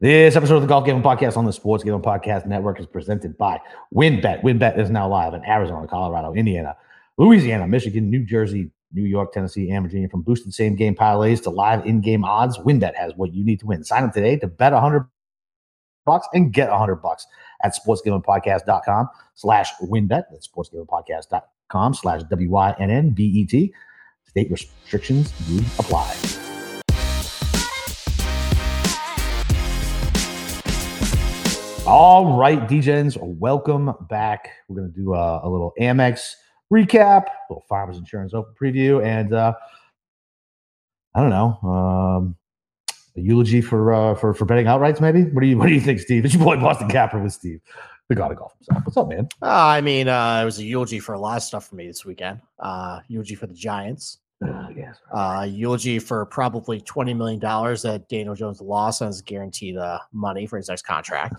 This episode of the Golf Gambling Podcast on the Sports Gambling Podcast Network is presented by WynnBET. WynnBET is now live in Arizona, Colorado, Indiana, Louisiana, Michigan, New Jersey, New York, Tennessee, and Virginia. From boosted same game parlays to live in game odds, WynnBET has what you need to win. Sign up today to bet 100 bucks and get 100 bucks at sportsgamblingpodcast.com slash wynnbet. That's sportsgamblingpodcast.com slash W-Y-N-N-B-E-T. State restrictions do apply. All right, DJs, welcome back. We're going to do a, a, little Amex recap, a little Farmers Insurance Open preview, and uh, I don't know, um, a eulogy for uh, for for betting outrights. Maybe. What do you What do you think, Steve? It's your boy Boston Capper with Steve, the god of golf himself. What's up, man? Uh, I mean, uh, it was a eulogy for a lot of stuff for me this weekend. Uh, eulogy for the Giants. Uh, yes. Uh, eulogy for probably twenty million dollars that Daniel Jones lost on his guaranteed uh, money for his next contract.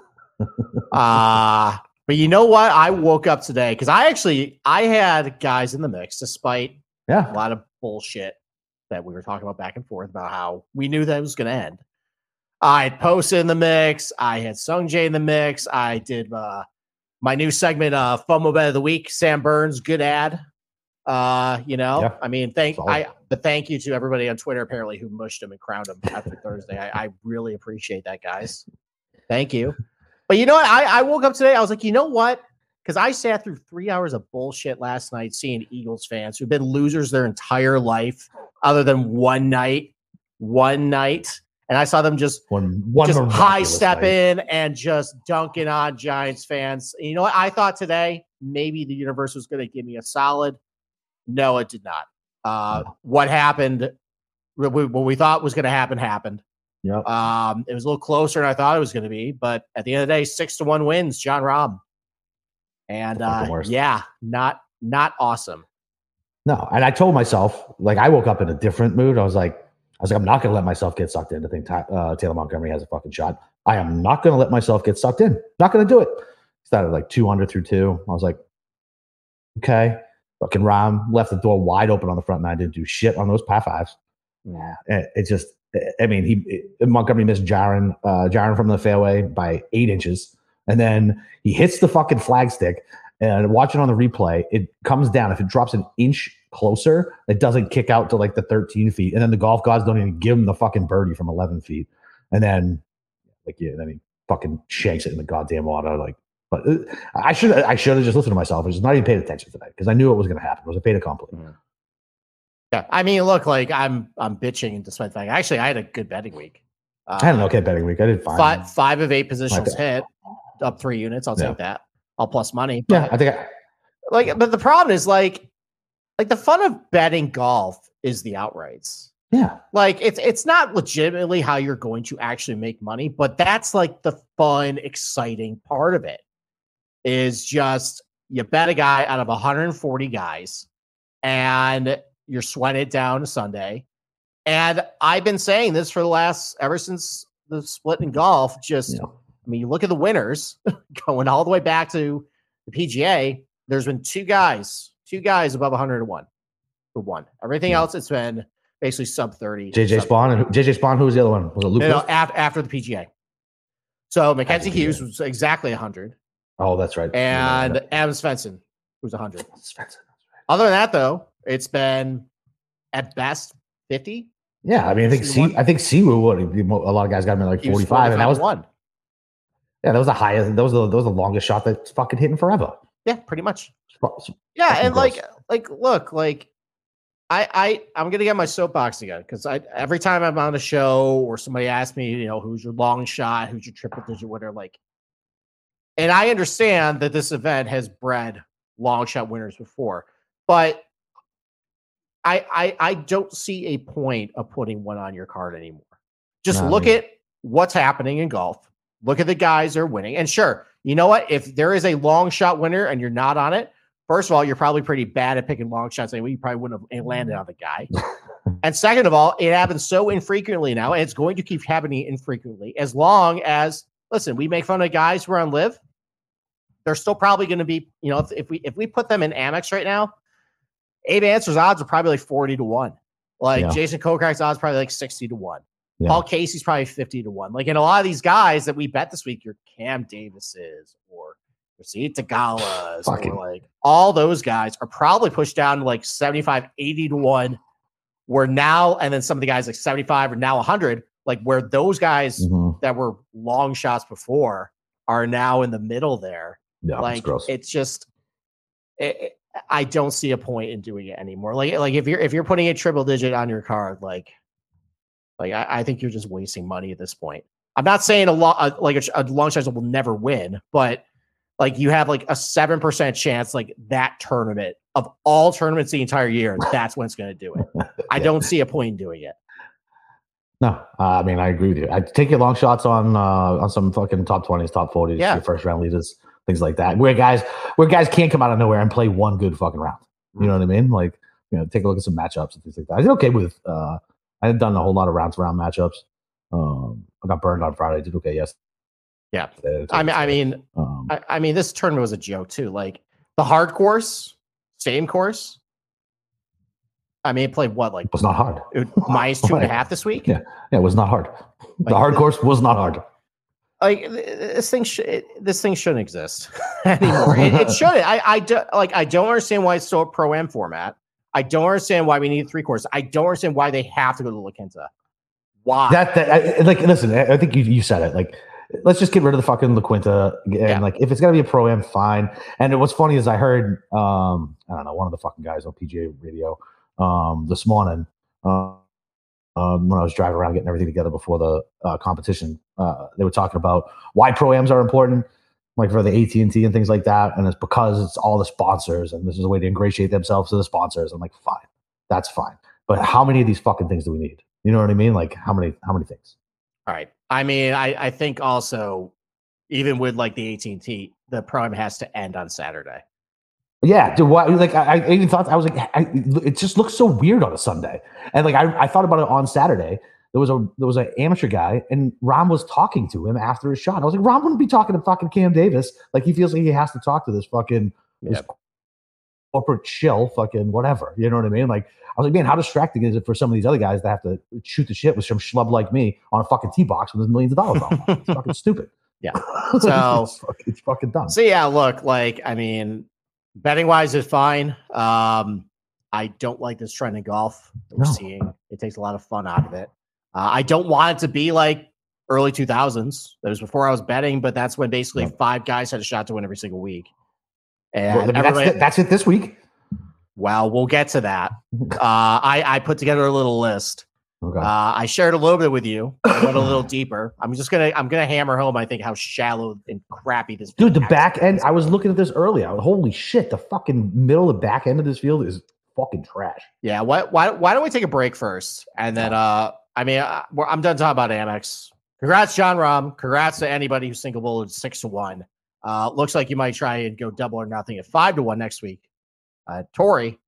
Uh but you know what? I woke up today because I actually I had guys in the mix, despite yeah a lot of bullshit that we were talking about back and forth about how we knew that it was going to end. I had posted in the mix. I had Sung Jae in the mix. I did uh, my new segment, uh, FOMO Bet of the Week. Sam Burns, good ad. Uh, you know, Yeah. I mean, thank Solid. I, but thank you to everybody on Twitter apparently who mushed him and crowned him after Thursday. I, I really appreciate that, guys. Thank you. But you know what? I, I woke up today. I was like, you know what? Because I sat through three hours of bullshit last night seeing Eagles fans who've been losers their entire life, other than one night, one night. And I saw them just One one just high step in and just dunking on Giants fans. And you know what? I thought today maybe the universe was going to give me a solid. No, it did not. Uh. What happened? What we thought was going to happen happened. Yep. Um, it was a little closer than I thought it was going to be, but at the end of the day, six to one wins, John Rahm. And uh, yeah, not not awesome. No, and I told myself, like, I woke up in a different mood. I was like, I was like, I'm not going to let myself get sucked in to think uh, Taylor Montgomery has a fucking shot. I am not going to let myself get sucked in. Not going to do it. Started like 200 through two. I was like, okay. Fucking Rahm left the door wide open on the front nine. Didn't do shit on those par fives. Yeah, it, it just. I mean, he Montgomery missed Jaron, uh, Jaron from the fairway by eight inches, and then he hits the fucking flagstick. And watching on the replay, it comes down. If it drops an inch closer, it doesn't kick out to like the 13 feet. And then the golf gods don't even give him the fucking birdie from 11 feet. And then, like, yeah, then he fucking shanks it in the goddamn water. Like, but uh, I should I should have just listened to myself. I just not even paid attention today because I knew it was going to happen. It was a fait accompli. Yeah, I mean, look, like I'm I'm bitching despite the fact. Actually, I had a good betting week. Uh, I had an okay betting week. I did fine. five five of eight positions hit, up three units. I'll Yeah. take that. I'll plus money. Yeah, I think I, like, but the problem is like, like the fun of betting golf is the outrights. yeah. Like it's it's not legitimately how you're going to actually make money, but that's like the fun, exciting part of it. Is just you bet a guy out of 140 guys, and you're sweating it down Sunday. And I've been saying this for the last ever since the split in golf. Just Yeah. I mean, you look at the winners going all the way back to the PGA. There's been two guys, two guys above 101 who won. Everything Yeah. else, it's been basically sub 30. JJ Spaun and JJ Spaun. Who was the other one? Was it Luke? No, no, List? after, after the PGA. So Mackenzie Hughes was exactly 100, Oh, that's right. and Adam Svensson was 100. Spencer. Other than that, though, it's been at best 50. Yeah, I mean, I think C. I think Siwoo would. A lot of guys got him at like He was 45, and that was one. yeah, that was the highest. That was the that was the longest shot that's fucking hitting forever. Yeah, pretty much. Sp- Yeah, and like, like, look, like, I, I, I'm gonna get my soapbox again because I every time I'm on a show or somebody asks me, you know, who's your long shot, who's your triple digit winner, like, and I understand that this event has bred long shot winners before, but I, I, I don't see a point of putting one on your card anymore. Just No, look at what's happening in golf. Look at the guys that are winning, and sure, you know what? If there is a long shot winner and you're not on it, First of all, you're probably pretty bad at picking long shots anyway. You probably wouldn't have landed on the guy. and second of all, it happens so infrequently now, and it's going to keep happening infrequently as long as listen, we make fun of guys who are on LIV. They're still probably going to be, you know, if, if we if we put them in Amex right now, Abe Ancer's odds are probably like 40 to 1. Like Yeah. Jason Kokrak's odds probably like 60 to 1. Yeah. Paul Casey's probably 50 to 1. Like, and a lot of these guys that we bet this week, your Cam Davises or Sia Theegalas, Fucking- or like all those guys are probably pushed down to like 75, 80 to 1. Where now, and then some of the guys like 75 are now 100, like where those guys Mhm. that were long shots before are now in the middle there. Yeah, it's like gross. it's just it- I don't see a point in doing it anymore. Like like if you're if you're putting a triple digit on your card, like like I, I think you're just wasting money at this point. I'm not saying a lot like a, a long shot will never win, but like you have like a seven percent chance like that tournament of all tournaments the entire year. That's when it's going to do it. I don't see a point in doing it. No, uh, I mean I agree with you. I take your long shots on uh, on some fucking top twenties, top forties, Yeah. your first round leaders, things like that. Where guys, where guys can't come out of nowhere and play one good fucking round. You know what I mean? Like, you know, take a look at some matchups and things like that. I did okay with. uh I had done a whole lot of rounds round matchups. Um, I got burned on Friday. Did okay yes. Yeah. I mean, I mean, um, I, I mean, this tournament was a joke too. Like the hard course, same course. I mean, it played what like it was not hard. it- minus two and a half this week. Yeah. Yeah, it was not hard. The Like, hard course was not hard. Like this thing, sh- it, this thing shouldn't exist anymore. it, it shouldn't. I, I do, like. I don't understand why it's still a pro am format. I don't understand why we need three courses. I don't understand why they have to go to La Quinta. Why? That that I, like listen, I I think you, you said it. Like, let's just get rid of the fucking La Quinta. And Yeah. like, if it's gonna be a pro am, fine. And what's funny is I heard um I don't know one of the fucking guys on PGA Radio um this morning uh, um when I was driving around getting everything together before the uh, competition. Uh, they were talking about why pro ams are important. Like for the AT and T and things like that, and it's because it's all the sponsors, and this is a way to ingratiate themselves to the sponsors. I'm like, fine, that's fine. But how many of these fucking things do we need? You know what I mean? Like how many? How many things? All right. I mean, I, I think also, even with like the AT and T, the prime has to end on Saturday. Yeah, dude, why, like I, I even thought I was like, I, it just looks so weird on a Sunday, and like I, I thought about it on Saturday. There was a there was an amateur guy, and Rahm was talking to him after his shot. I was like, Rahm wouldn't be talking to fucking Cam Davis. Like he feels like he has to talk to this fucking this corporate chill, fucking whatever. You know what I mean? Like I was like, man, how distracting is it for some of these other guys to have to shoot the shit with some schlub like me on a fucking tee box when there's millions of dollars on? it? It's fucking stupid. Yeah. So- it's, fucking, it's fucking dumb. So yeah, look, like I mean, betting wise is fine. Um, I don't like this trend in golf that we're No. seeing. It takes a lot of fun out of it. Uh, I don't want it to be like early 2000s. That was before I was betting, but that's when basically Yep. five guys had a shot to win every single week. Well, And I mean, that's, everybody- that's it this week. well, we'll get to that. Uh, I, I put together a little list. Okay. Uh, I shared a little bit with you. I went a little deeper. I'm just gonna I'm gonna hammer home. I think how shallow and crappy this. Dude, the back end, is. I was looking at this earlier. Holy shit, the fucking middle of the back end of this field is fucking trash. Yeah. Why, why, why don't we take a break first? And then, uh, I mean, uh, I'm done talking about Amex. Congrats, John Rahm. Congrats to anybody who single bullet six to one. Uh, looks like you might try and go double or nothing at five to one next week. Uh, Torrey.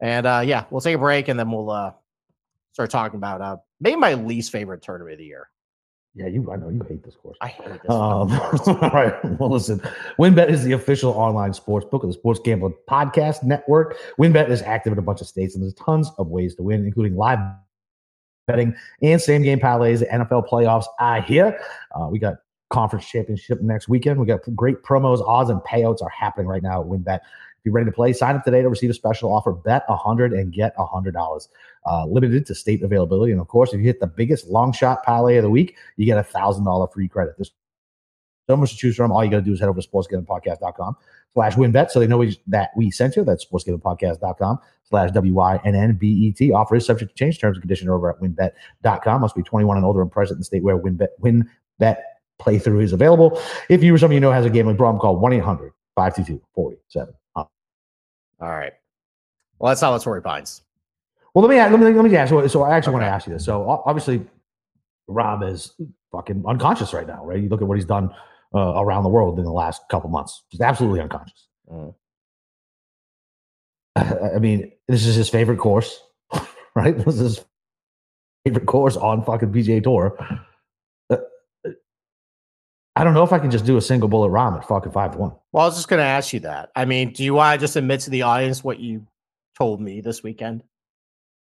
And uh, yeah, we'll take a break and then we'll uh, start talking about uh, maybe my least favorite tournament of the year. Yeah, you I know you hate this course. I hate this. Um, course. all right. Well, listen, WynnBET is the official online sports book of the Sports Gambling Podcast Network. WynnBET is active in a bunch of states, and there's tons of ways to win, including live betting and same game parlays. The NFL playoffs are here. Uh, we got conference championship next weekend. We got great promos, odds, and payouts are happening right now at WynnBET. You're ready to play, sign up today to receive a special offer. Bet 100 and get $100. Uh, limited to state availability. And of course, if you hit the biggest long shot parlay of the week, you get a $1,000 free credit. There's so much to choose from. All you got to do is head over to sportsgamblingpodcast.com slash wynnbet so they know we, that we sent you. That's sportsgamblingpodcast.com slash W-I-N-N-B-E-T. Offer is subject to change. Terms and conditions over at wynnbet.com. Must be 21 and older and present in the state where WynnBET, WynnBET playthrough is available. If you or somebody you know has a gambling problem, call 1-800-522-47. All right. Well, that's not what Torrey Pines. Well, let me let me let me ask. So, so I actually want to ask you this. So obviously, Rahm is fucking unconscious right now, right? You look at what he's done uh, around the world in the last couple months. Just absolutely unconscious. Mm. I mean, this is his favorite course, right? This is his favorite course on fucking PGA Tour. I don't know if I can just do a single bullet Rahm at fucking five to one. Well, I was just going to ask you that. I mean, do you want to just admit to the audience what you told me this weekend?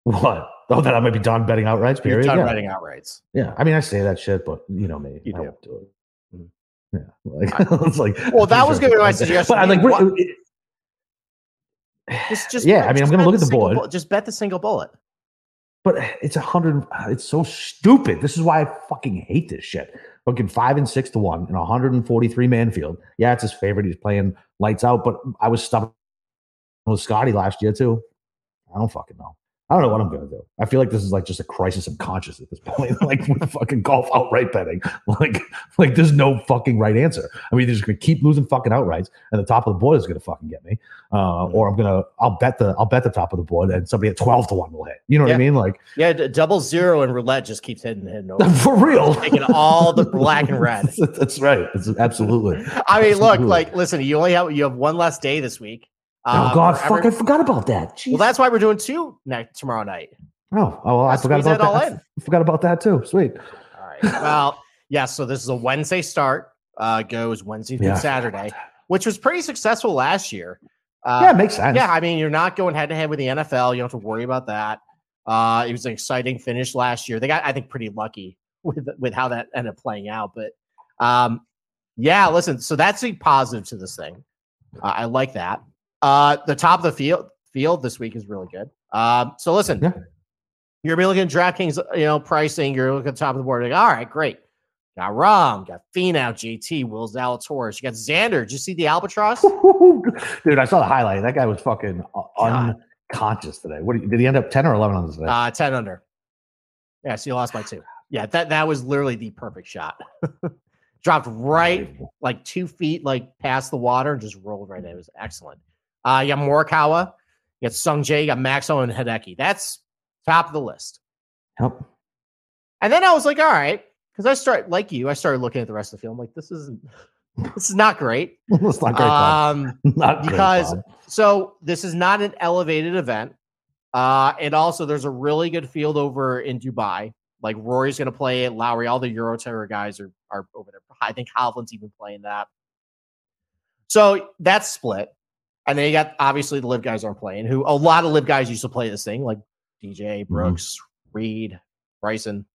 What? Oh, that I might be done betting outrights. You're Period. done yeah. betting outrights. yeah. I mean, I say that shit, but you know me. You I do. do it. Mhm. Yeah. Like, it's like. Well, that was gonna be my suggestion. But I like. What- it- Just, just Yeah, I mean, I'm gonna look at the board. Just bet the single bullet. But it's a hundred. It's so stupid. This is why I fucking hate this shit. Fucking five and six to one in a hundred and forty three man field. Yeah, it's his favorite. He's playing lights out. But I was stubborn with Scotty last year too. I don't fucking know. I don't know what I'm gonna do. I feel like this is like just a crisis of conscience at this point. like with fucking golf outright betting. Like, like there's no fucking right answer. I mean, they're just gonna keep losing fucking outrights, and the top of the board is gonna fucking get me. Uh, or I'm gonna, I'll bet the, I'll bet the top of the board, and somebody at twelve to one will hit. You know what Yeah. I mean? Like Yeah, double zero and roulette just keeps hitting and hitting over. for real. Taking all the black and red. That's right. It's absolutely. I mean, look, like, listen, you only have you have one less day this week. Uh, oh God, for fuck! every- I forgot about that. Jeez. well, that's why we're doing two next tomorrow night. oh, oh, well, I forgot about it all that. in. I forgot about that too. Sweet. All right. Well, yeah. So this is a Wednesday start. Uh, goes Wednesday through Yeah, Saturday, which was pretty successful last year. Uh, yeah, it makes sense. Yeah, I mean, you're not going head to head with the NFL. You don't have to worry about that. Uh, it was an exciting finish last year. They got, I think, pretty lucky with with how that ended up playing out. But um, yeah, listen. So that's a positive to this thing. Uh, I like that. Uh, the top of the field field this week is really good. Um, so listen, Yeah. you're gonna be looking at DraftKings, you know, pricing. You're looking at the top of the board. Like, all right, great. Got Rahm, got Finau, JT, Will Zalatoris. You got Xander. Did you see the albatross? Dude, I saw the highlight. That guy was fucking uh, God. unconscious today. What did he end up? Ten or eleven on this today? Uh, 10 under. Yeah, so you lost by two. Yeah, that that was literally the perfect shot. Dropped right like two feet, like past the water, and just rolled right in. It was excellent. Uh, you got Morikawa, you got Sung Jae, you got Maxwell and Hideki. That's top of the list. Yep. And then I was like, all right, because I start like you, I started looking at the rest of the film. Like, this isn't this is not great. It's not great. Um, Not because- fun. so this is not an elevated event. Uh, and also there's a really good field over in Dubai. Like Rory's gonna play it, Lowry, all the Euro Terror guys are are over there. I think Hovland's even playing that. So that's split. And then you got obviously the LIV guys aren't playing, who a lot of LIV guys used to play this thing, like DJ, Brooks, Reed, Bryson.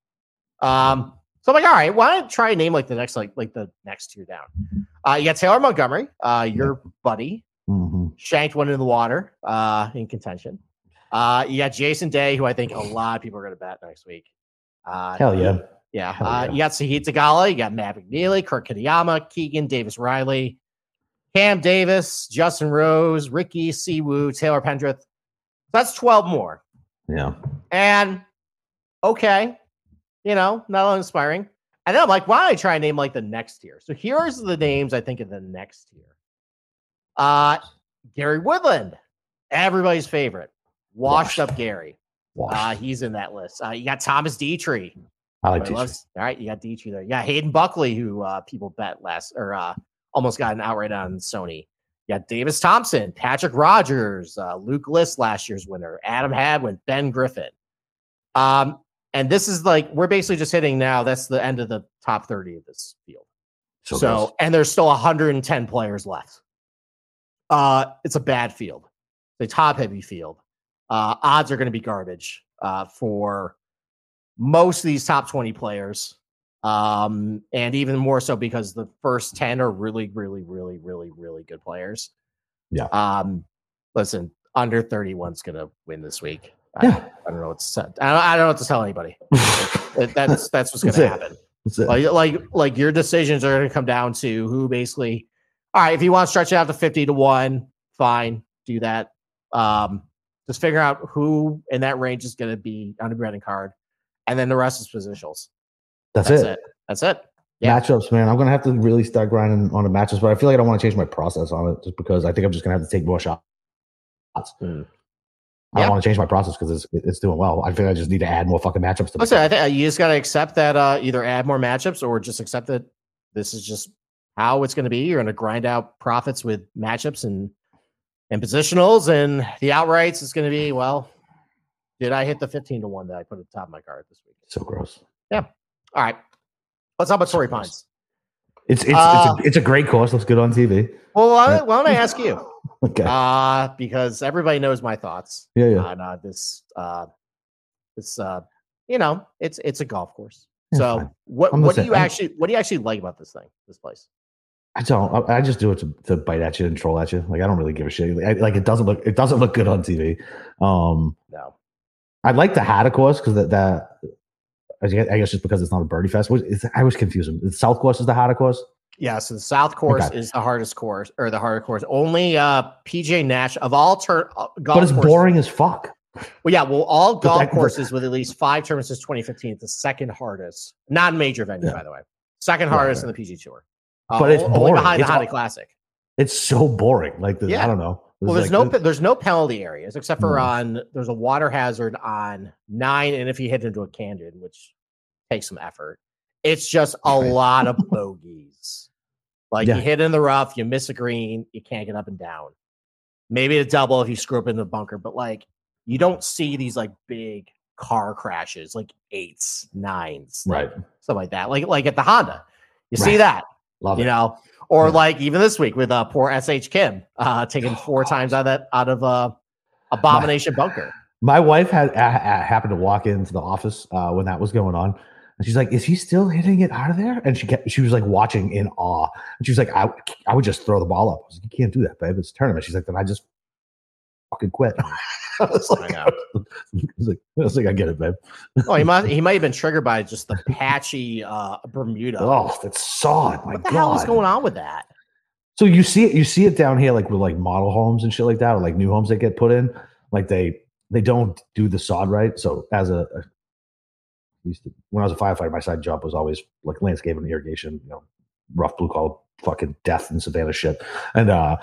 Um, so I'm like, all right, why don't I try a name like the next, like like the next tier down? Uh, you got Taylor Montgomery, uh, your buddy, Mhm. shanked one in the water uh, in contention. Uh, you got Jason Day, who I think a lot of people are going to bet next week. Uh, Hell yeah. yeah. Hell Uh, yeah. You got Sahith Theegala, you got Matt McNealy, Kurt Kitayama, Keegan Davis Riley, Cam Davis, Justin Rose, Ricky Siwoo, Taylor Pendrith. That's 12 more. Yeah. And okay, you know, not all inspiring. And then I'm like, why don't I try and name like the next tier? So here's the names I think of the next tier. Uh Gary Woodland, everybody's favorite. Washed, Washed. up Gary. Wash. Uh, he's in that list. Uh, you got Thomas Detry. I like teaching. loves- all right, you got Detry there. Yeah, Hayden Buckley, who uh, people bet last or uh, almost got an outright on Sony. You got Davis Thompson, Patrick Rodgers, uh, Luke List, last year's winner, Adam Hadwin, Ben Griffin. Um, and this is like we're basically just hitting now. That's the end of the top 30 of this field. So, So, and there's still 110 players left. Uh, it's a bad field. It's a top heavy field. Uh, odds are going to be garbage uh, for most of these top 20 players. Um, and even more so because the first 10 are really, really, really, really, really good players. Yeah. Um, listen, under 31's going to win this week. I, yeah. I don't know what to say. I don't, I don't know what to tell anybody. That's that's what's going to happen like like like your decisions are going to come down to who basically all right if you want to stretch it out to 50 to 1 fine do that um just figure out who in that range is going to be on the betting card and then the rest is positionals That's, that's it. it. that's it Yeah. Matchups, man. I'm gonna have to really start grinding on the matchups, but I feel like I don't want to change my process on it just because I think I'm just gonna have to take more shots. Mm. I Yeah. don't want to change my process because it's it's doing well. I think I just need to add more fucking matchups to listen i think you just got to accept that uh either add more matchups or just accept that this is just how it's going to be you're going to grind out profits with matchups and and positionals and the outrights is going to be well did i hit the 15 to 1 that i put at the top of my card this week So gross. All right let's talk about So Torrey. Pines. It's it's Uh, it's, a, it's a great course. Looks good on TV. Well, why don't, why don't I ask you? Okay. Uh, because everybody knows my thoughts yeah, yeah. on uh, this uh, It's uh, you know, it's it's a golf course. Yeah, so fine. what I'm what do you I'm- actually what do you actually like about this thing, this place? I don't. I I just do it to, to bite at you and troll at you. Like I don't really give a shit. Like, I- like, it doesn't look. It doesn't look good on TV. Um, No. I like the Haddock course because that that. I guess I guess just because it's not a birdie fest. I was confused. The South course is the Haddock course. Yeah, so the South course Okay. is the hardest course or the harder course. Only uh PJ Nash of all turn uh, golf but it's courses- boring as fuck. Well, yeah, well, all golf that- courses with at least five tournaments since 2015, it's the second hardest, non-major venue, Yeah. by the way. Second hardest right. in the PGA Tour. Uh, But it's only boring. behind It's the Honda Classic. It's so boring. Like the, Yeah. I don't know. Well, there's like- no there's no penalty areas except for No. on there's a water hazard on nine, and if you hit into a canyon, which takes some effort, it's just a Right. lot of bogeys. Like Yeah. you hit in the rough, you miss a green, you can't get up and down. Maybe a double if you screw up in the bunker, but like you don't see these like big car crashes, like eights, nines, like, right. stuff like that. Like like at the Honda, you see that Love you it. know or Yeah. like even this week with uh poor sh kim uh taking four times out of that out of uh abomination bunker My wife had a, a- happened to walk into the office uh, when that was going on, and she's like, "Is he still hitting it out of there?" And she kept, she was like watching in awe, and she was like, "I, I would just throw the ball up." I was like, "You can't do that, babe. It's a tournament." She's like, "Then I just fucking quit." I was like, I I, was like, I was like, I get it, babe. oh he might he might have been triggered by just the patchy uh bermuda Oh, that's sod. My what the God. hell is going on with that So you see it, you see it down here, like with like model homes and shit like that, or like new homes that get put in. Like they they don't do the sod right. So as a, a used to, when I was a firefighter, my side job was always like landscape and irrigation, you know, rough blue collar fucking death and Savannah shit. And uh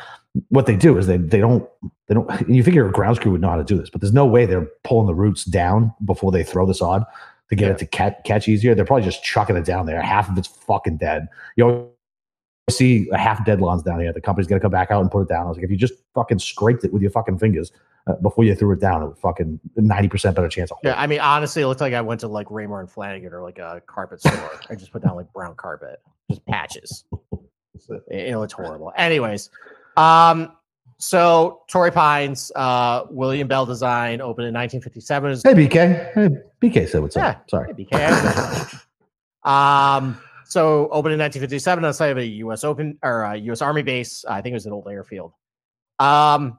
what they do is they they don't they don't you figure a ground crew would know how to do this, but there's no way they're pulling the roots down before they throw the sod to get Yeah. it to catch catch easier. They're probably just chucking it down there. Half of it's fucking dead. You know, see a half dead lawns down here. The company's gonna come back out and put it down. I was like, if you just fucking scraped it with your fucking fingers uh, before you threw it down, it would fucking ninety percent better chance of yeah i mean honestly it looked like i went to like Raymour and Flanigan or like a carpet store i just put down like brown carpet just patches it, looked horrible anyways um so Torrey Pines, uh, William Bell Design opened in 1957. Is- Hey BK, hey BK said what's Yeah. up. Sorry. Hey, BK. um, so opened in 1957 on the site of a U.S. Open or U.S. Army base. I think it was an old airfield. Um,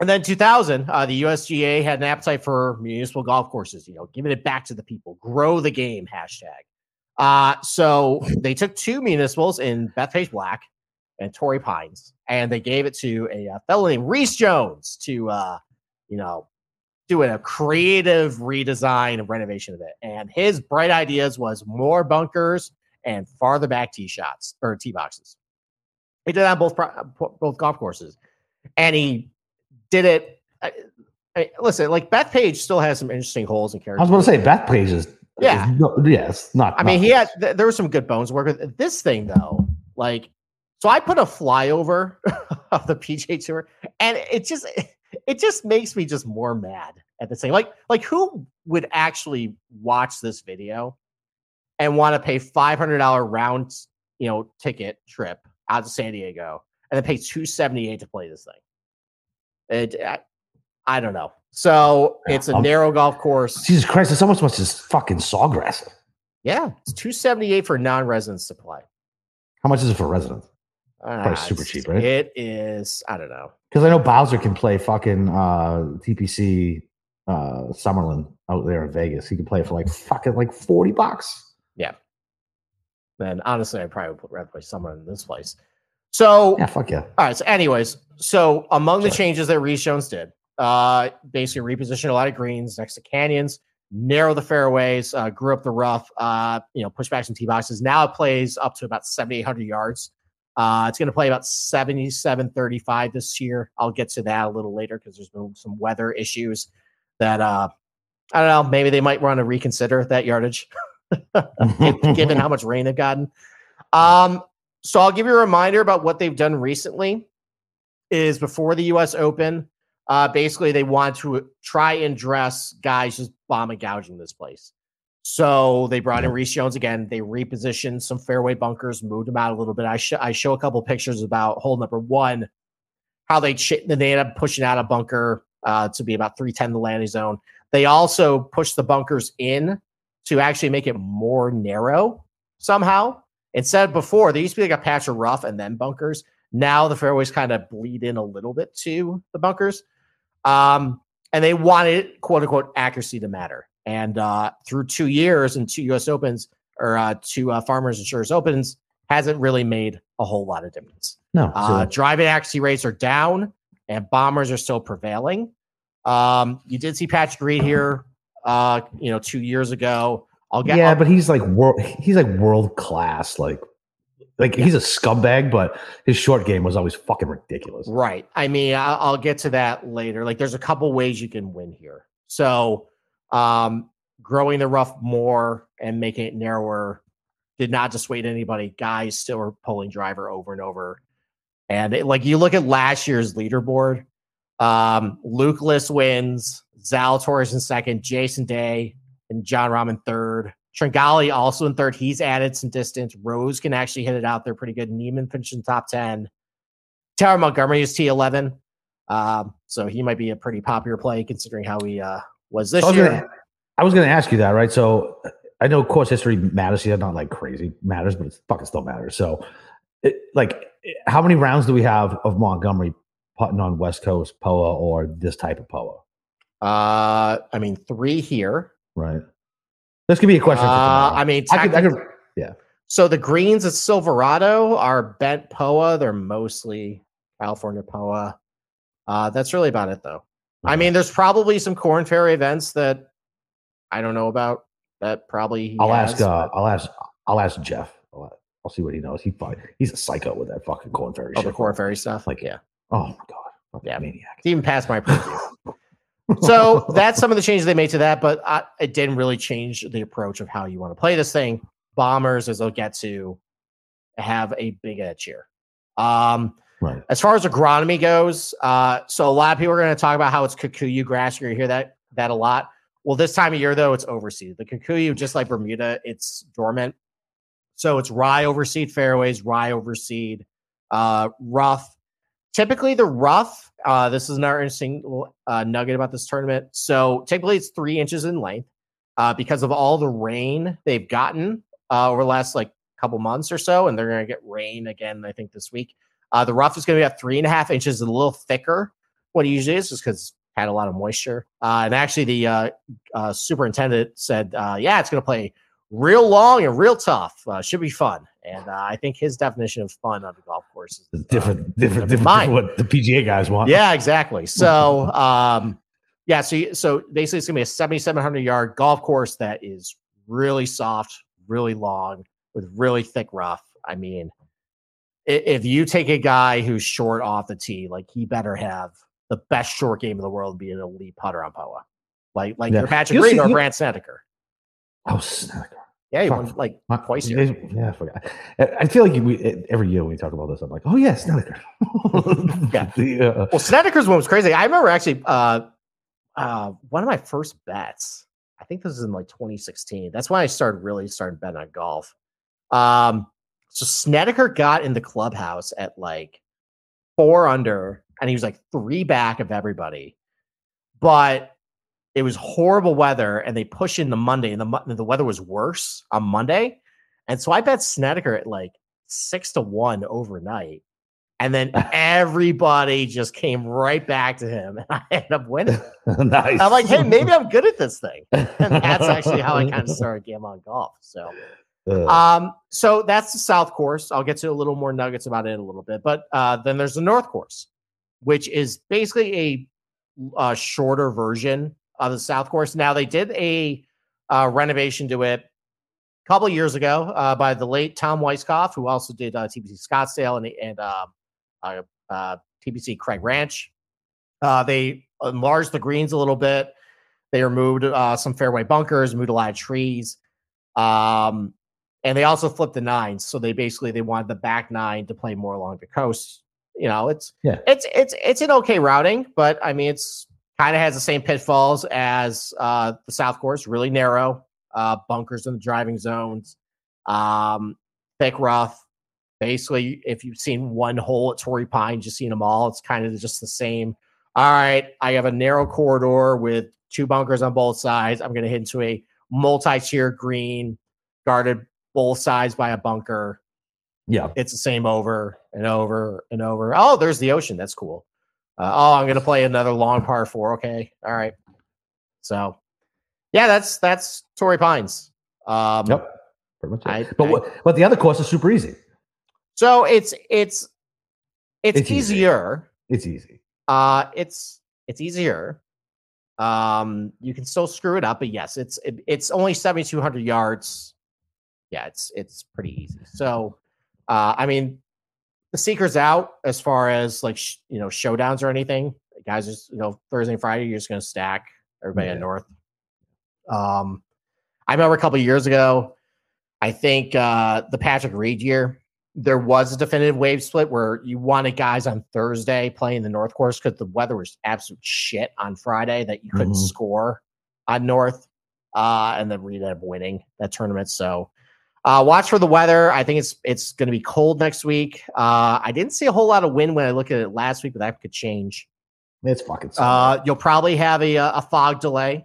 and then 2000, uh, the USGA had an appetite for municipal golf courses. You know, giving it back to the people, grow the game. Hashtag. Uh, so they took two municipals in Bethpage Black and Torrey Pines, and they gave it to a, uh fellow named Rees Jones to, uh, you know, do a creative redesign and renovation of it. And his bright ideas was more bunkers and farther back tee shots or tee boxes. He did that on both both golf courses, and he did it. I, I, listen, like Bethpage still has some interesting holes and I characters. I was going to say Beth Page is Yeah. no, it's not. I mean, not he had this. there was some good bones work with. This thing though, like, so I put a flyover of the PGA Tour, and it just it just makes me just more mad at the same. Like, like who would actually watch this video and want to pay five hundred dollar round, you know, ticket trip out to San Diego and then pay two seventy eight to play this thing? It, I, I don't know. So it's a I'm- narrow golf course. Jesus Christ, it's almost much as fucking sawgrass. Yeah, it's two seventy eight for non residents to play. How much is it for residents? Ah, super cheap, right? It is. I don't know. Because I know Bowser can play fucking uh, TPC uh, Summerlin out there in Vegas. He can play it for like fucking like forty bucks. Yeah. Then honestly, I probably would rather play Summerlin in this place. So, Yeah, fuck yeah. all right. So, anyways, so among the changes that Rees Jones did, uh, basically reposition a lot of greens next to canyons, narrow the fairways, uh, grew up the rough, uh, you know, push back some tee boxes. Now it plays up to about 7,800 yards. Uh, it's going to play about 77 35 this year. I'll get to that a little later because there's been some weather issues that, uh, I don't know, maybe they might want to reconsider that yardage. given how much rain they've gotten. Um, so I'll give you a reminder about what they've done recently. Is before the U.S. Open, uh, basically they want to try and dress guys just bomb and gouging this place. So they brought in Rees Jones again. They repositioned some fairway bunkers, moved them out a little bit. I, sh- I show a couple pictures about hole number one, how they ch- they ended up pushing out a bunker uh, to be about 310 the landing zone. They also pushed the bunkers in to actually make it more narrow somehow. Instead of before, there used to be like a patch of rough and then bunkers. Now the fairways kind of bleed in a little bit to the bunkers. Um, and they wanted quote unquote accuracy to matter. And uh, through two years and two US Opens or uh, two uh, Farmers Insurance Opens hasn't really made a whole lot of difference. No, Uh, driving accuracy rates are down and bombers are still prevailing. Um, you did see Patrick Reed here, uh, you know, two years ago. I'll get yeah, I'll- but he's like world. He's like world class. Like, like he's a scumbag, but his short game was always fucking ridiculous. Right. I mean, I'll, I'll get to that later. Like, there's a couple ways you can win here. So, um, growing the rough more and making it narrower did not dissuade anybody. Guys still were pulling driver over and over. And it, like you look at last year's leaderboard, um, Luke List wins, Zalatoris in second, Jason Day and John Rahm in third. Tringali also in third. He's added some distance. Rose can actually hit it out there pretty good. Niemann finished in top 10. Taylor Montgomery is T11. Um, so he might be a pretty popular play considering how he uh, was this I was, year. gonna, I was gonna ask you that, right? So I know course history matters here, not like crazy matters, but it fucking still matters. So, it, like, how many rounds do we have of Montgomery putting on West Coast POA or this type of POA? Uh, I mean, three here. Right. This could be a question. Uh. I mean, I could, I could, so the greens at Silverado are bent POA. They're mostly California POA. Uh, that's really about it, though. I mean, there's probably some Korn Ferry events that I don't know about. That probably I'll has, ask. Uh, I'll ask. I'll ask Jeff. I'll, I'll see what he knows. He probably, he's a psycho with that fucking Korn Ferry. oh, the. Korn Ferry stuff. Like- yeah, Oh my god. Yeah. maniac. it's even past my purview. so that's some of the changes they made to that, but I, it didn't really change the approach of how you want to play this thing. Bombers, as they'll get to, have a big edge here. Um, Right. as far as agronomy goes, uh, so a lot of people are going to talk about how it's Kikuyu grass. You're going to hear that that a lot. Well, this time of year though, it's overseed. The Kikuyu, just like Bermuda, it's dormant. So it's rye overseed fairways, rye overseed, uh, rough. Typically, the rough. Uh, this is another interesting uh, nugget about this tournament. So typically, it's three inches in length uh, because of all the rain they've gotten uh, over the last like couple months or so, and they're going to get rain again. I think this week. Uh, the rough is going to be at three and a half inches, a little thicker what it usually is, just because had a lot of moisture. Uh, and actually, the superintendent said, "Yeah, it's going to play real long and real tough. Should be fun." And uh, I think his definition of fun on the golf course is It's different, different, different mine. from what the PGA guys want. yeah, exactly. So, um, yeah, so you- so basically, it's gonna be a 7,700 yard golf course that is really soft, really long, with really thick rough. I mean, if you take a guy who's short off the tee, like he better have the best short game in the world, and be an elite putter on POA, like like Yeah. your Patrick You'll Green see- or you- Brandt Snedeker. Oh, Snedeker. Yeah, he Fuck. won like My- twice here. Yeah, I forgot. I I feel like we, every year when we talk about this, I'm like, oh yeah, Snedeker. Yeah. The, uh, Well, Snedeker's one was crazy. I remember actually uh, uh, one of my first bets. I think this is in like 2016. That's when I started really started betting on golf. Um, so Snedeker got in the clubhouse at like four under, and he was like three back of everybody. But it was horrible weather, and they push in the Monday, and the the weather was worse on Monday, and so I bet Snedeker at like six to one overnight. And then everybody just came right back to him, and I ended up winning. nice. I'm like, hey, maybe I'm good at this thing. And that's actually how I kind of started game on golf. So, um, so that's the South Course. I'll get to a little more nuggets about it in a little bit. But uh, then there's the North Course, which is basically a, uh shorter version of the South Course. Now they did a uh, renovation to it a couple of years ago uh, by the late Tom Weiskopf, who also did uh, TPC Scottsdale and and uh, uh, uh, TPC Craig Ranch. Uh, they enlarged the greens a little bit. They removed uh, some fairway bunkers, moved a lot of trees, um, and they also flipped the nines. So they basically they wanted the back nine to play more along the coast. You know, it's Yeah. it's it's it's an okay routing, but I mean, it's kind of has the same pitfalls as uh, the South Course, really narrow, uh, bunkers in the driving zones, um, thick rough. Basically, if you've seen one hole at Torrey Pines, you've seen them all. It's kind of just the same. All right, I have a narrow corridor with two bunkers on both sides. I'm going to hit into a multi-tier green, guarded both sides by a bunker. Yeah. It's the same over and over and over. Oh, there's the ocean. That's cool. Uh, oh, I'm going to play another long par four. Okay. All right. So, yeah, that's that's Torrey Pines. Um, Yep. Pretty much. I- but I- what, but the other course is super easy. So it's it's it's, It's easy. easier. It's easy. Uh, it's it's easier. Um, you can still screw it up, but yes, it's it, it's only seventy two hundred yards. Yeah, it's it's pretty easy. So, uh, I mean, the secret's out as far as like sh- you know showdowns or anything. Guys, just you know Thursday and Friday, you're just gonna stack everybody Yeah. at North. Um, I remember a couple of years ago, I think uh the Patrick Reed year, there was a definitive wave split where you wanted guys on Thursday playing the North course because the weather was absolute shit on Friday that you couldn't Mhm. score on North. Uh, and then Reed ended up winning that tournament. So uh, watch for the weather. I think it's it's going to be cold next week. Uh, I didn't see a whole lot of wind when I looked at it last week, but that could change. It's fucking. Uh, you'll probably have a a fog delay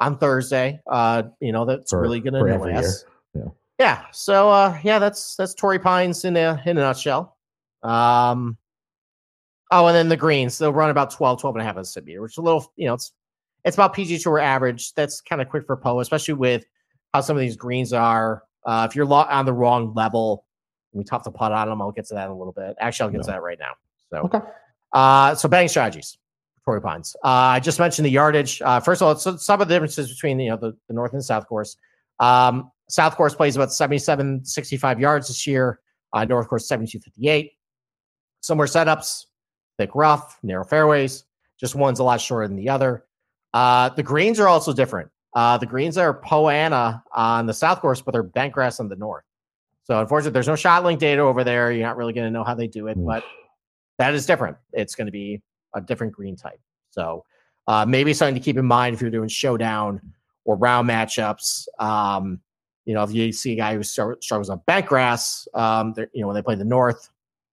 on Thursday. Uh, you know that's For- really going to annoy us. year. Yeah. So uh, yeah, that's that's Torrey Pines in a in a nutshell. Um. Oh, and then the greens they'll run about 12, 12 and a half a stimpmeter, which is a little you know it's it's about PGA Tour average. That's kind of quick for Poa, especially with how some of these greens are. Uh, if you're on the wrong level, we tough to putt on them. I'll get to that in a little bit. Actually, I'll get to that right now. So Okay. uh, so betting strategies, Torrey Pines. Uh, I just mentioned the yardage. Uh, first of all, so some of the differences between you know the, the north and south course. Um, south course plays about 77, 65 yards this year. Uh, north course 72, 58. Similar setups, thick rough, narrow fairways. Just one's a lot shorter than the other. Uh, the greens are also different. Uh, the greens are Poana on the south course, but they're bent grass on the north. So unfortunately, there's no shot link data over there. You're not really going to know how they do it, but that is different. It's going to be a different green type. So uh, maybe something to keep in mind if you're doing showdown or round matchups. Um, you know, if you see a guy who struggles on bent grass, um, you know, when they play the North,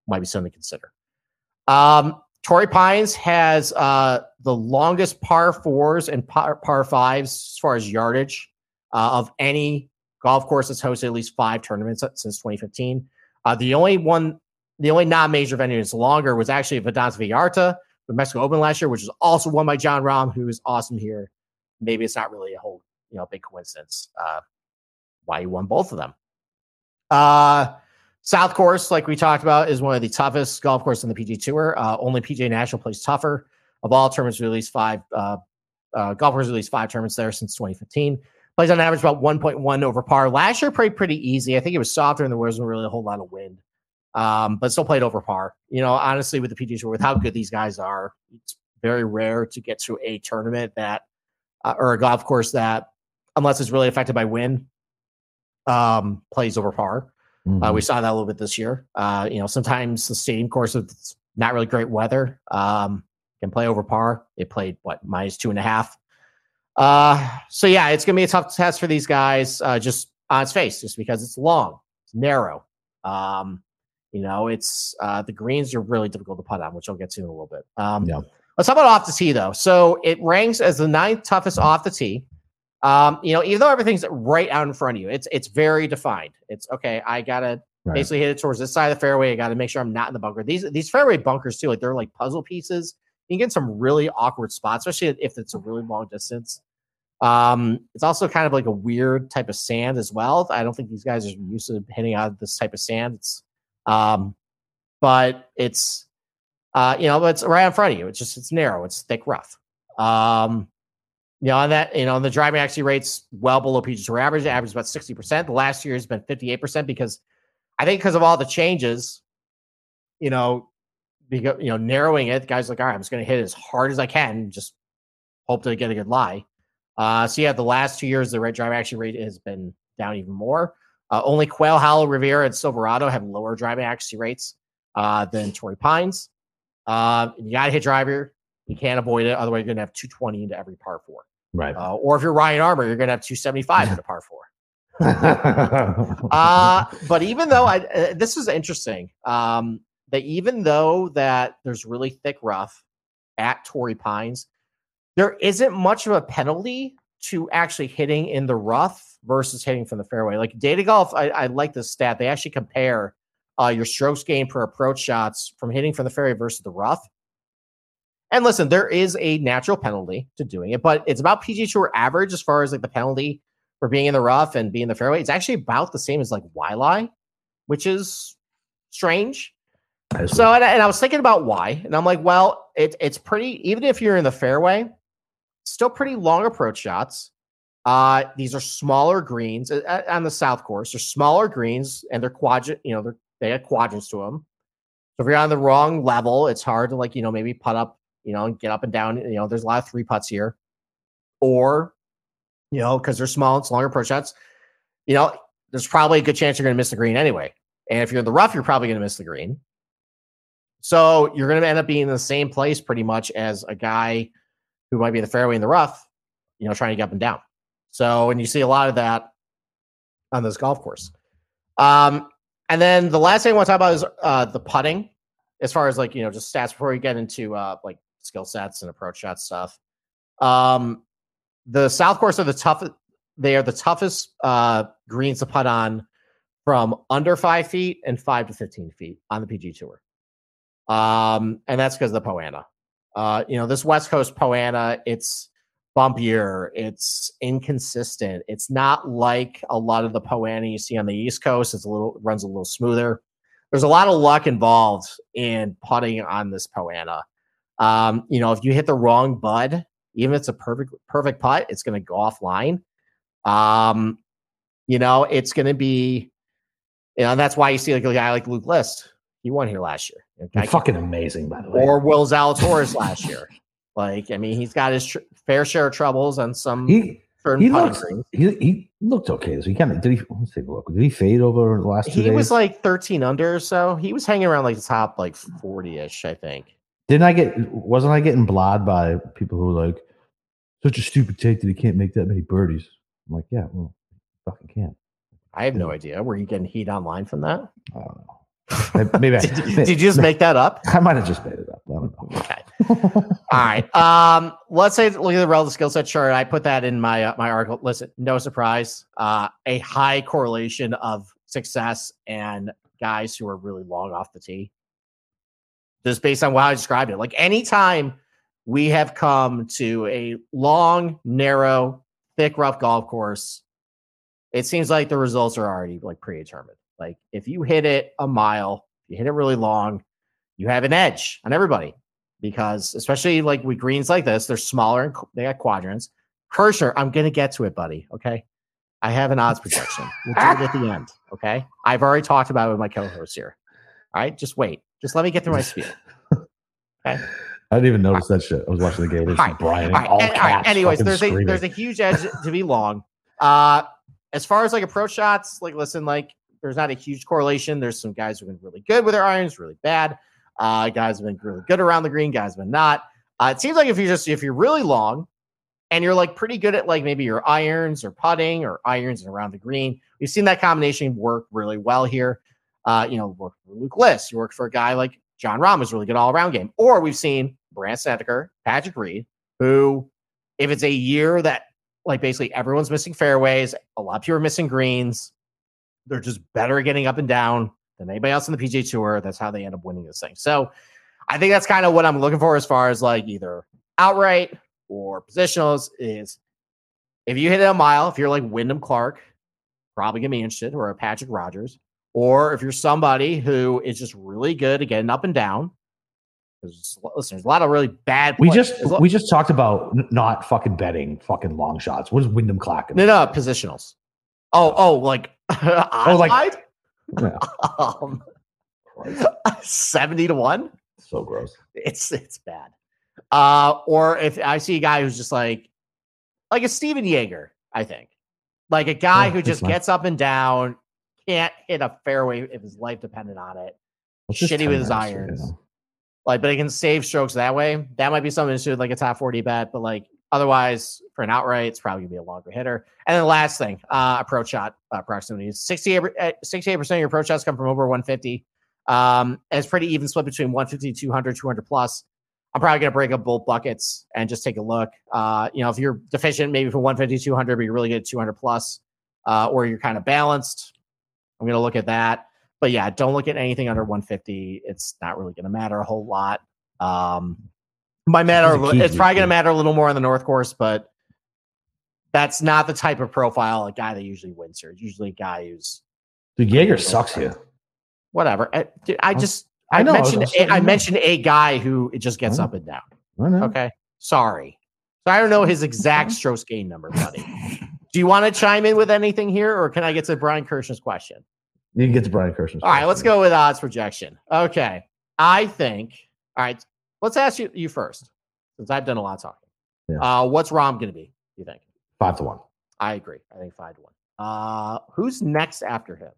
might be something to consider. Um, Torrey Pines has uh, the longest par fours and par, par fives as far as yardage uh, of any golf course that's hosted at least five tournaments since 2015. Uh, the only one, the only non-major venue that's longer was actually Vidanta Vallarta, the Mexico Open last year, which was also won by John Rahm, who is awesome here. Maybe it's not really a whole, you know, big coincidence uh, why he won both of them. Uh, South Course, like we talked about, is one of the toughest golf courses in the PGA Tour. Uh, only PGA National plays tougher. Of all tournaments, released five. Uh, uh, golf course released five tournaments there since 2015. Plays on average about 1.1 over par. Last year played pretty easy. I think it was softer and there wasn't really a whole lot of wind, um, but still played over par. You know, honestly, with the PGA Tour, with how good these guys are, it's very rare to get to a tournament that uh, or a golf course that, unless it's really affected by wind, um, plays over par. Uh, Mhm. we saw that a little bit this year. Uh, you know, sometimes the stadium course, it's not really great weather, um, can play over par. It played what minus two and a half. Uh, so yeah, it's gonna be a tough test for these guys, uh, just on its face, just because it's long, it's narrow. Um, you know, it's uh, the greens are really difficult to putt on, which I'll get to in a little bit. Um, Yeah. Let's talk about off the tee though. So it ranks as the ninth toughest off the tee. Um, you know, even though everything's right out in front of you, it's it's very defined. It's okay. I gotta Right. basically hit it towards this side of the fairway. I gotta make sure I'm not in the bunker. These these fairway bunkers too, like they're like puzzle pieces. You get some really awkward spots, especially if it's a really long distance. Um, it's also kind of like a weird type of sand as well. I don't think these guys are used to hitting out this type of sand. It's um, but it's uh, you know, it's right in front of you. It's just it's narrow, it's thick rough. Um, you know, on that, you know, the driving accuracy rates well below PGA Tour average. Average is about 60%. The last year has been 58% because I think because of all the changes, you know, because you know, narrowing it, the guys like, all right, I'm just gonna hit as hard as I can, just hope to get a good lie. Uh, so yeah, the last two years, the red drive accuracy rate has been down even more. Uh, only Quail Hollow, Riviera, and Silverado have lower driving accuracy rates uh, than Torrey Pines. Uh, you got to hit driver. You can't avoid it. Otherwise, you're going to have 220 into every par four. right. Uh, or if you're Ryan Armour, you're going to have 275 into par four. Uh, but even though I, uh, this is interesting, um, that even though that there's really thick rough at Torrey Pines, there isn't much of a penalty to actually hitting in the rough versus hitting from the fairway. Like data golf, I, I like this stat. They actually compare uh, your strokes gained per approach shots from hitting from the fairway versus the rough. And listen, there is a natural penalty to doing it, but it's about PGA Tour average as far as like the penalty for being in the rough and being in the fairway. It's actually about the same as like Waialae, which is strange. So, and I, and I was thinking about why, and I'm like, well, it, it's pretty. Even if you're in the fairway, still pretty long approach shots. Uh, these are smaller greens uh, on the south course. They're smaller greens, and they're quadrant. You know, they're they have quadrants to them. So if you're on the wrong level, it's hard to like you know maybe putt up, you know, and get up and down. You know, there's a lot of three putts here, or you know, because they're small, it's longer approach shots. You know, there's probably a good chance you're going to miss the green anyway. And if you're in the rough, you're probably going to miss the green. So you're going to end up being in the same place pretty much as a guy who might be in the fairway in the rough, you know, trying to get up and down. So, and you see a lot of that on this golf course. Um, and then the last thing I want to talk about is uh, the putting, as far as like, you know, just stats before we get into uh, like skill sets and approach shot stuff. Um, the South course are the toughest. They are the toughest uh, greens to putt on from under five feet and five to 15 feet on the PGA Tour. Um, and that's because of the Poa annua. Uh, you know, this West Coast Poa annua, it's bumpier, it's inconsistent. It's not like a lot of the Poa annua you see on the East Coast. It's a little runs a little smoother. There's a lot of luck involved in putting on this Poa annua. Um, you know, if you hit the wrong bud, even if it's a perfect perfect putt, it's going to go offline. Um, you know, it's going to be, you know, that's why you see like a guy like Luke List. He won here last year. Okay? Fucking amazing, by the way. Or Will Zalatoris last year. Like, I mean, he's got his tr- fair share of troubles and some he, he, looks, he, he looked okay. So he kind of did he let's take a look. Did he fade over the last He days? was like 13 under, or so he was hanging around like the top like 40-ish, I think. Didn't I get wasn't I getting blod by people who were like such a stupid take that he can't make that many birdies? I'm like, yeah, well, fucking can't. I have no idea. Were you getting heat online from that? I don't know. Maybe, did, I, did, you just make that up? I might have just made it up. I don't know. Okay. All right. Um, let's say look at the relative skill set chart. I put that in my uh, my article. Listen, no surprise. Uh, a high correlation of success and guys who are really long off the tee. Just based on how I described it. Like anytime we have come to a long, narrow, thick, rough golf course, it seems like the results are already like predetermined. Like if you hit it a mile, you hit it really long, you have an edge on everybody because especially like with greens like this, they're smaller and they got quadrants. Kirschner, I'm gonna get to it, buddy. Okay. I have an odds projection. We'll do it at the end. Okay. I've already talked about it with my co-host here. All right. Just wait. Just let me get through my spiel. Okay. I didn't even notice that shit. I was watching the game. It's right. Brian. All right. All, all right. Anyways, there's a there's a huge edge to be long. Uh, as far as like approach shots, like listen, like there's not a huge correlation. There's some guys who've been really good with their irons, really bad. Uh, guys have been really good around the green, guys have been not. Uh, it seems like if you're just if you're really long and you're like pretty good at like maybe your irons or putting or irons and around the green, we've seen that combination work really well here. Uh, you know, work for Luke List, you work for a guy like John Rahm, who's really good all around game. Or we've seen Brandt Snedeker, Patrick Reed, who, if it's a year that like basically everyone's missing fairways, a lot of people are missing greens, they're just better at getting up and down than anybody else in the PGA Tour. That's how they end up winning this thing. So I think that's kind of what I'm looking for as far as like either outright or positionals is if you hit it a mile, if you're like Wyndham Clark, probably gonna be interested, or a Patrick Rodgers, or if you're somebody who is just really good at getting up and down. Listen, there's a lot of really bad. We just we just talked about not fucking betting fucking long shots. What is Wyndham Clark? No, no, positionals. Oh, oh, like oh, like yeah. um, 70 to 1 so gross. It's it's bad. Uh or if i see a guy who's just like like a Stephan Jaeger i think. Like a guy who just gets up and down can't hit a fairway if his life depended on it. Shitty with his irons. like but he can save strokes that way. That might be something to do like a top 40 bet but like Otherwise, for an outright, it's probably gonna be a longer hitter. And then the last thing, uh, approach shot uh, proximity. 68 percent of your approach shots come from over 150. Um, and it's pretty even split between 150, 200, 200 plus. I'm probably to break up both buckets and just take a look. Uh, you know, if you're deficient maybe for 150, 200, but you're really good at 200 plus, uh, or you're kind of balanced, I'm to look at that. But yeah, don't look at anything under 150. It's not really to matter a whole lot. Um, might matter. He's It's probably going to matter a little more on the North Course, but that's not the type of profile a guy that usually wins here. It's usually a guy who's Dude, Jaeger sucks here. whatever. I, dude, I just I I, know, I mentioned I was a, I letting you know. mentioned a guy who it just gets I know. up and down. I know. Okay, sorry. So I don't know his exact Strokes gain number, buddy. Do you want to chime in with anything here, or can I get to Brian Kirschner's question? You can get to Brian Kirschner. All right, let's go with odds projection. Okay, I think. All right, let's ask you you first, since I've done a lot of talking. Yeah. Uh, what's Rahm going to be? You think? Five to one. I agree. I think five to one. Uh, who's next after him?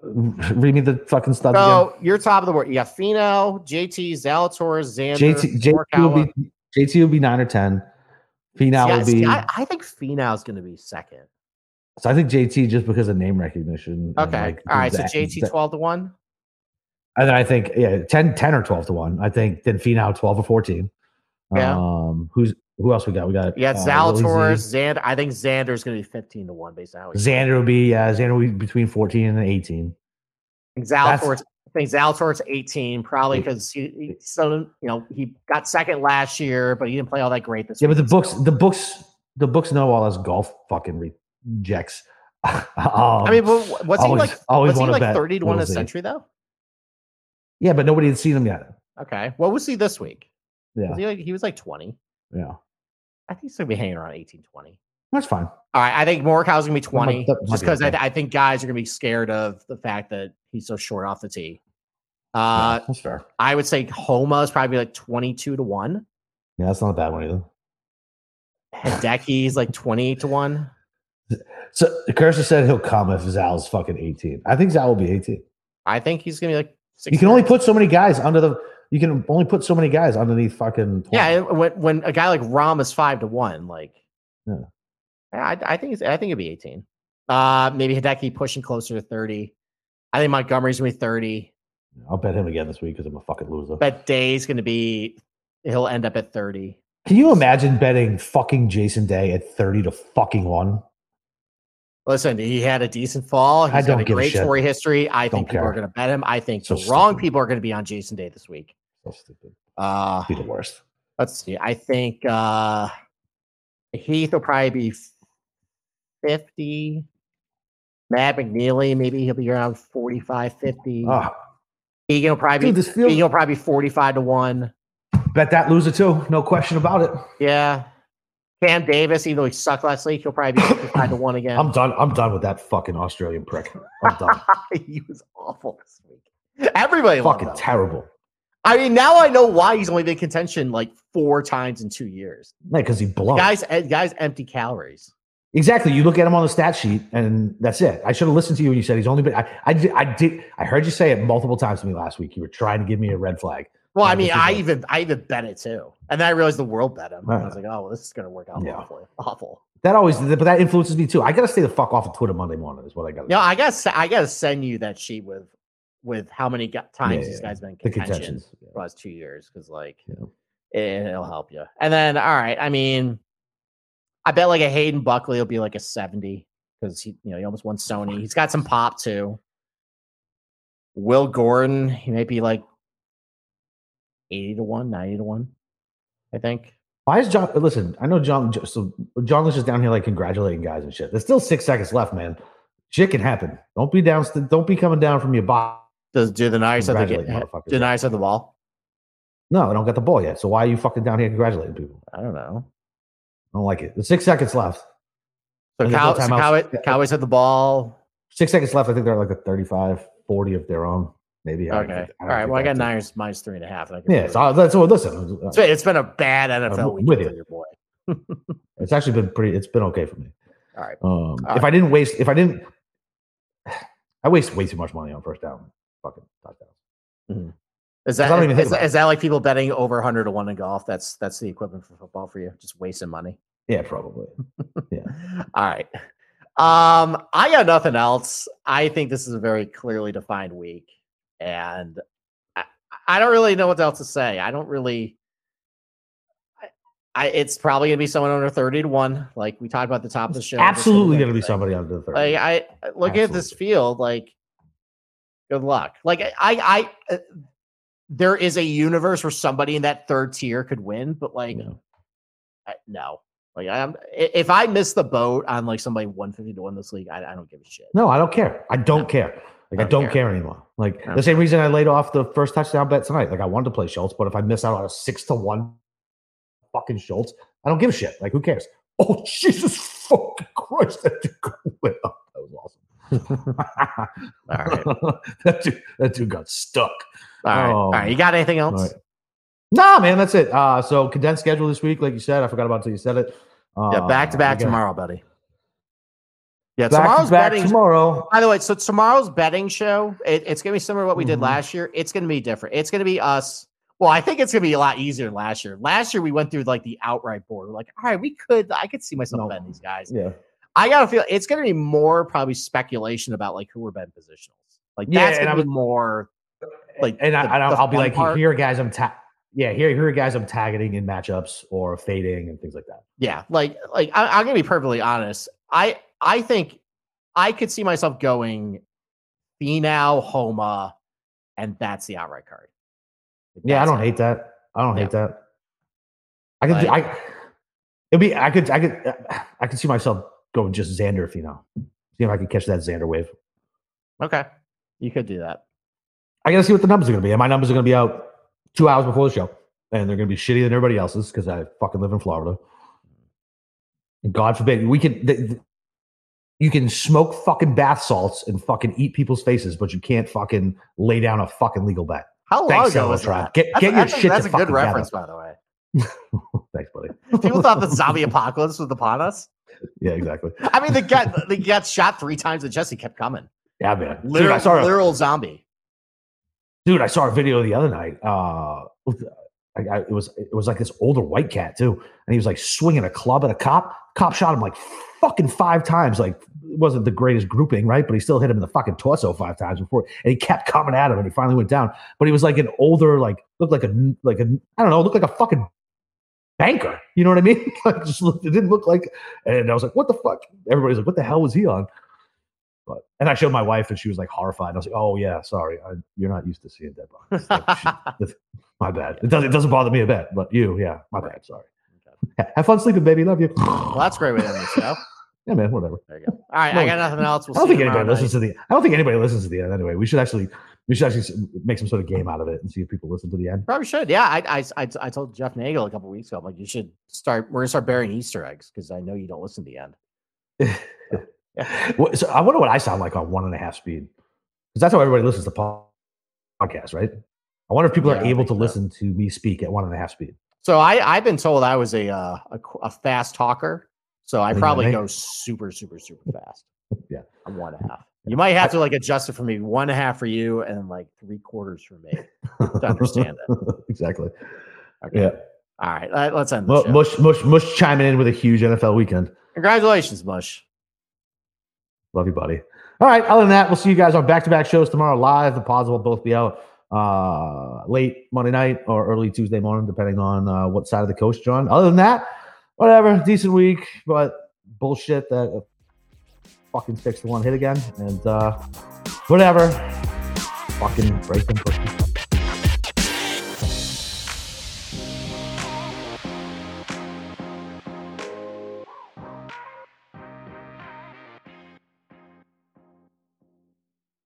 Read me the fucking stuff So you're top of the board. You got Finau, JT, Zalatoris, Xander, again. JT, JT, will be, JT will be nine or ten. Finau See, I- will see, be. I, I think is going to be second. so I think JT just because of name recognition. Okay. like, All right. So JT twelve to 1. And then I think yeah, 10, 10 or twelve to one. I think then Finau twelve or fourteen. Yeah. Um, who's who else we got? We got got uh, Zalatoris, Xander. I think Xander's going to be 15 to 1 based on how he's Xander will be uh, Xander will be between fourteen and eighteen. I think Zalatoris, I think Zalatoris 18, probably because he, he still, you know, he got second last year, but he didn't play all that great this year. Yeah, but the week, books, so- the books, the books know all us golf fucking rejects. um, I mean, but wh- was he like, always was he like bet 30 to 1 a century, though? Yeah, but nobody had seen him yet. Okay. What was he this week? Yeah, Was he, like, he was like 20. yeah, I think he's going to be hanging around 18, 20. that's fine. All right, I think Morikawa's gonna be twenty, that might just because okay. I, I think guys are gonna be scared of the fact that he's so short off the tee. Yeah, Uh, that's fair. I would say Homa is probably like twenty-two to one. Yeah, that's not a bad one either. Hideki's like twenty-eight to one. So Kirsten said he'll come if Zal's fucking eighteen. I think Zal will be eighteen. I think he's gonna be like. You can only put so many guys under the. You can only put so many guys underneath fucking. 20. Yeah, when when a guy like Rahm is five to one, like. Yeah. I, I think it's, I think it'd be eighteen. Uh, maybe Hideki pushing closer to thirty. I think Montgomery's gonna be thirty. I'll bet him again this week because I'm a fucking loser. Bet Day's gonna be. He'll end up at thirty. Can you imagine betting fucking Jason Day at thirty to fucking one? Listen, he had a decent fall. He's I don't got a give a great shit. story history. I Don't think people are going to bet him. I think So the wrong stupid. people are going to be on Jason Day this week. So stupid. Uh, Be the worst. let's see. I think uh, Heath will probably be 50. Matt McNealy, maybe he'll be around 45, 50. Ah, Egan will probably dude, be, this feels. Egan will probably be 45 to 1. Bet that loser too. No question about it. Yeah. Cam Davis, even though he sucked last week, he'll probably be 55 to 1 again. I'm done. I'm done with that fucking Australian prick. I'm done. he was awful this week. Everybody fucking terrible. I mean, now I know why he's only been contention like four times in two years. Man, because he blows. Guys, eh, guys, empty calories. Exactly. You look at him on the stat sheet, and that's it. I should have listened to you when you said he's only been. I, I, I did. I heard you say it multiple times to me last week. You were trying to give me a red flag. Well, I mean, this I even I even bet it too, and then I realized the world bet him. I was like, oh, well, this is gonna work out yeah. awful. Awful. That always, but that influences me too. I gotta stay the fuck off of Twitter Monday morning. Is what I got. Know, I guess I gotta send you that sheet with with how many times Yeah, these yeah, guys been contention contentions. for the last two years because like Yeah. it, it'll help you. And then all right, I mean, I bet like a Hayden Buckley will be like a seventy because he you know he almost won Sony. He's got some pop too. Will Gordon, he might be like eighty to one, 90 to one, I think. Why is John? Listen, I know John. So John Lynch is down here like congratulating guys and shit. There's still six seconds left, man. Shit can happen. Don't be down. Don't be coming down from your box. Does do the Niners have the do the Niners have the ball? No, I don't got the ball yet. So why are you fucking down here congratulating people? I don't know. I don't like it. There's six seconds left. So, Cow- no Cowboys have the ball. Six seconds left. I think they're like a 35, 40 of their own. Maybe. I Okay. think- All right. Well, I got it. Niners minus three and a half. And I Yeah. So that's what. Listen, It's been, it's been a bad NFL week with for you. your boy. it's actually been pretty. It's been okay for me. All right. Um, All if right. I didn't waste, if I didn't, I waste way too much money on first down. Fucking touchdowns. Is I don't that is, is that like people betting over 100 to one in golf? That's that's the equivalent for football for you. Just wasting money. Yeah, probably. Yeah. All right. Um, I got nothing else. I think this is a very clearly defined week, and I, I don't really know what else to say. I don't really. I, I it's probably gonna be someone under thirty to one, like we talked about the top of the show. Absolutely going to be somebody under the 30. Like I look at this field, like good luck. Like I, I, uh, there is a universe where somebody in that third tier could win, but like Yeah. I, no. Like I'm, if I miss the boat on like somebody 150 to one this league, I, I don't give a shit. No, I don't care. I don't No. care. Like I Don't care. care, anymore. Like the same reason I laid off the first touchdown bet tonight. Like I wanted to play Schultz, but if I miss out on a six to one fucking Schultz, I don't give a shit. Like who cares? Oh Jesus fucking Christ! That dude lit up. That was awesome. All right. that dude, that dude got stuck. All right. Oh, All right. You got anything else? Right. Nah, man, that's it. Uh, so condensed schedule this week, like you said. I forgot about until you said it. Uh, Yeah, back to back tomorrow, buddy. Yeah, Back tomorrow's back betting. tomorrow. By the way, so tomorrow's betting show, it, it's gonna be similar to what we did Mhm. last year. It's gonna be different. It's gonna be us. Well, I think it's gonna be a lot easier than last year. Last year we went through like the outright board. We're like, all right, we could, I could see myself No. betting these guys. Yeah. I gotta feel it's gonna be more probably speculation about like who are betting positionals. Like Yeah, that's gonna I be more like and I, the- and I'll, I'll be like, part. here are guys I'm ta- yeah, here here are guys I'm tagging in matchups or fading and things like that. Yeah, like like I, I'm gonna be perfectly honest. I I think I could see myself going Finau, Homa, and that's the outright card. Like, Yeah, I don't hate that. I don't Yeah. hate that. I could Like- I it'd be I could I could I could see myself going just Xander if you know. See if I could catch that Xander wave. Okay, you could do that. I gotta see what the numbers are gonna be. And my numbers are gonna be out two hours before the show. And they're gonna be shittier than everybody else's because I fucking live in Florida. And God forbid we could. th- th- you can smoke fucking bath salts and fucking eat people's faces, but you can't fucking lay down a fucking legal bet. How long Thanks, ago was that? Get- that's get your shit That's to a good reference, by the way. Thanks, buddy. People thought the zombie apocalypse was upon us. Yeah, exactly. I mean, they got they got shot three times, and Jesse kept coming. Yeah, man. Dude, Literal, I saw a, literal zombie. dude, I saw a video the other night. Uh, I, I, it was it was like this older white cat too, and he was like swinging a club at a cop. Cop shot him like fucking five times. Like it wasn't the greatest grouping, right? But he still hit him in the fucking torso five times before, and he kept coming at him, and he finally went down. But he was like an older, like looked like a like a I don't know, looked like a fucking banker. You know what I mean? like just looked, it didn't look like. And I was like, what the fuck? Everybody's like, what the hell was he on? But and I showed my wife, and she was like horrified. I was like, "Oh yeah, sorry, I, you're not used to seeing dead bodies. Like, she- my bad. It doesn't it doesn't bother me a bit, but you, yeah, my bad. Sorry. Have fun sleeping, baby. Love you. well, that's great way to end the show. Yeah, man. Whatever. There you go. All right, No, I got nothing else. We'll I don't think anybody listens to the. I don't think anybody listens to the end anyway. We should actually we should actually make some sort of game out of it and see if people listen to the end. Probably should. Yeah, I, I, I, I told Jeff Nagel a couple weeks ago. I'm like, you should start. We're gonna start burying Easter eggs because I know you don't listen to the end. So I wonder what I sound like on one and a half speed because that's how everybody listens to po- podcasts, right? I wonder if people Yeah, are able to so. listen to me speak at one and a half speed. So I, I've been told I was a, uh, a, a fast talker. So I probably go super, super, super fast. Yeah. I'm one and a half. You might have to like adjust it for me. One and a half for you, and like three quarters for me. To understand it. exactly. Okay. Yeah. All right, let- let's end show. Mush, Mush, Mush chiming in with a huge NFL weekend. Congratulations, Mush. Love you, buddy. All right. Other than that, we'll see you guys on back to back shows tomorrow live. The pods will both be out uh, late Monday night or early Tuesday morning, depending on uh, what side of the coast you're on. Other than that, whatever. Decent week, but bullshit that fucking six to one hit again. And uh, whatever. Fucking break them push.